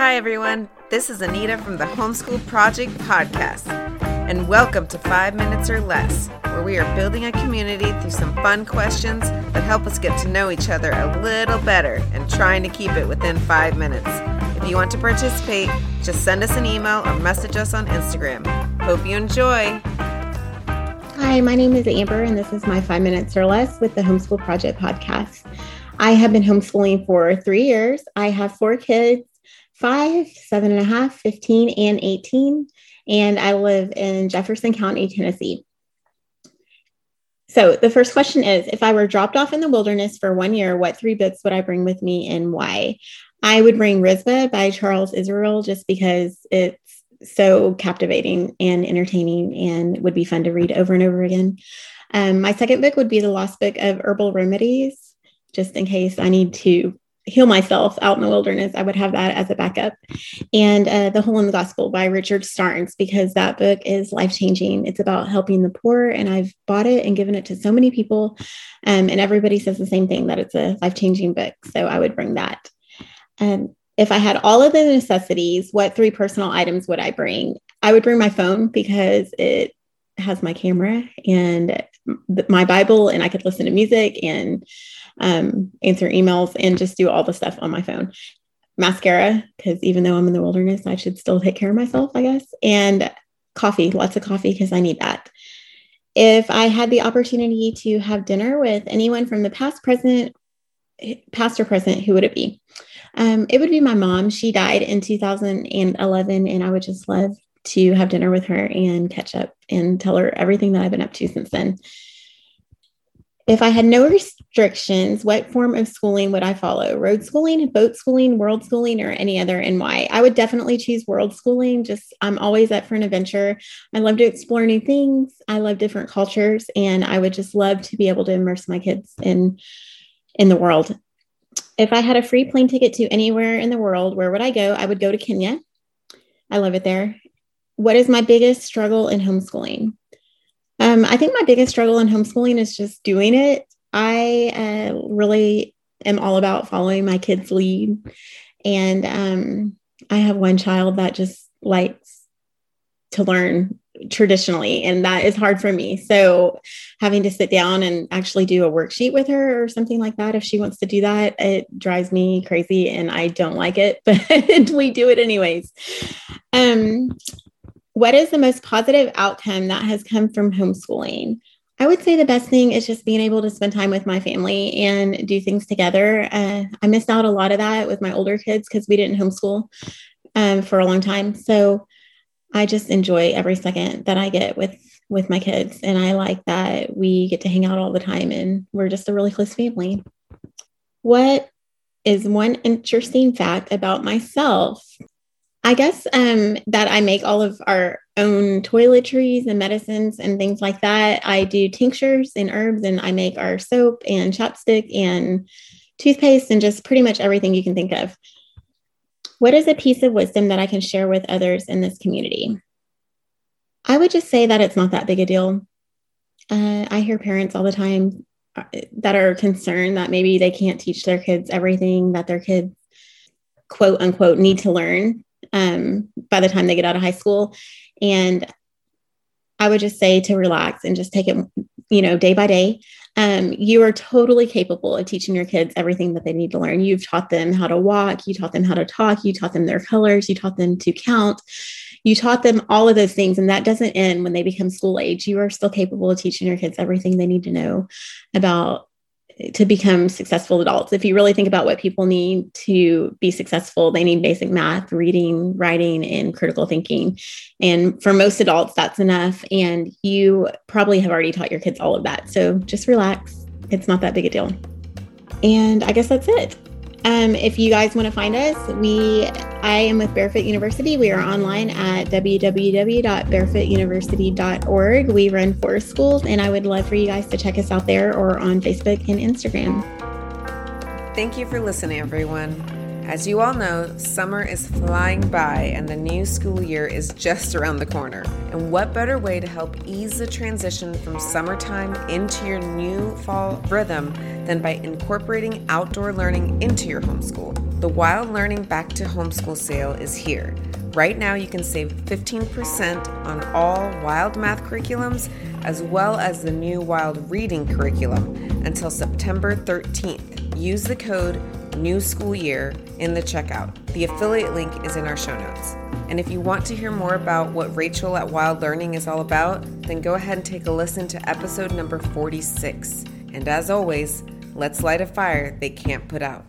Hi, everyone. This is Anita from the Homeschool Project Podcast, and welcome to Five Minutes or Less, where we are building a community through some fun questions that help us get to know each other a little better and trying to keep it within five minutes. If you want to participate, just send us an email or message us on Instagram. Hope you enjoy. Hi, my name is Amber, and this is my Five Minutes or Less with the Homeschool Project Podcast. I have been homeschooling for three years. I have four kids five, seven and a half, 15, and 18. And I live in Jefferson County, Tennessee. So the first question is If I were dropped off in the wilderness for one year, what three books would I bring with me and why? I would bring Rizpah by Charles Israel just because it's so captivating and entertaining and would be fun to read over and over again. Um, my second book would be The Lost Book of Herbal Remedies, just in case I need to heal myself out in the wilderness, I would have that as a backup. And uh, The Hole in the Gospel by Richard Stearns, because that book is life changing. It's about helping the poor. And I've bought it and given it to so many people. Um, and everybody says the same thing that it's a life changing book. So I would bring that. Um, if I had all of the necessities, what three personal items would I bring? I would bring my phone because it has my camera and my Bible, and I could listen to music and um, answer emails, and just do all the stuff on my phone. Mascara, because even though I'm in the wilderness, I should still take care of myself, I guess. And coffee, lots of coffee, because I need that. If I had the opportunity to have dinner with anyone from the past, present, past or present, who would it be? Um, it would be my mom. She died in 2011, and I would just love to have dinner with her and catch up and tell her everything that I've been up to since then. If I had no restrictions, what form of schooling would I follow? Road schooling, boat schooling, world schooling, or any other and why? I would definitely choose world schooling. Just I'm always up for an adventure. I love to explore new things. I love different cultures, and I would just love to be able to immerse my kids in in the world. If I had a free plane ticket to anywhere in the world, where would I go? I would go to Kenya. I love it there. What is my biggest struggle in homeschooling? Um, I think my biggest struggle in homeschooling is just doing it. I uh, really am all about following my kids' lead. And um, I have one child that just likes to learn traditionally, and that is hard for me. So, having to sit down and actually do a worksheet with her or something like that, if she wants to do that, it drives me crazy and I don't like it, but we do it anyways. Um, what is the most positive outcome that has come from homeschooling? I would say the best thing is just being able to spend time with my family and do things together. Uh, I missed out a lot of that with my older kids because we didn't homeschool um, for a long time. So I just enjoy every second that I get with with my kids, and I like that we get to hang out all the time, and we're just a really close family. What is one interesting fact about myself? I guess um, that I make all of our own toiletries and medicines and things like that. I do tinctures and herbs, and I make our soap and chapstick and toothpaste and just pretty much everything you can think of. What is a piece of wisdom that I can share with others in this community? I would just say that it's not that big a deal. Uh, I hear parents all the time uh, that are concerned that maybe they can't teach their kids everything that their kids quote unquote need to learn um, by the time they get out of high school. And I would just say to relax and just take it, you know, day by day. Um, you are totally capable of teaching your kids everything that they need to learn. You've taught them how to walk, you taught them how to talk, you taught them their colors, you taught them to count, you taught them all of those things. And that doesn't end when they become school age. You are still capable of teaching your kids everything they need to know about to become successful adults. If you really think about what people need to be successful, they need basic math, reading, writing, and critical thinking. And for most adults, that's enough. And you probably have already taught your kids all of that. So just relax. It's not that big a deal. And I guess that's it. Um, if you guys want to find us, we I am with Barefoot University. We are online at www.barefootuniversity.org. We run four schools, and I would love for you guys to check us out there or on Facebook and Instagram. Thank you for listening, everyone. As you all know, summer is flying by and the new school year is just around the corner. And what better way to help ease the transition from summertime into your new fall rhythm than by incorporating outdoor learning into your homeschool? The Wild Learning Back to Homeschool sale is here. Right now, you can save 15% on all Wild Math curriculums as well as the new Wild Reading curriculum until September 13th. Use the code new school year in the checkout. The affiliate link is in our show notes. And if you want to hear more about what Rachel at Wild Learning is all about, then go ahead and take a listen to episode number 46. And as always, let's light a fire they can't put out.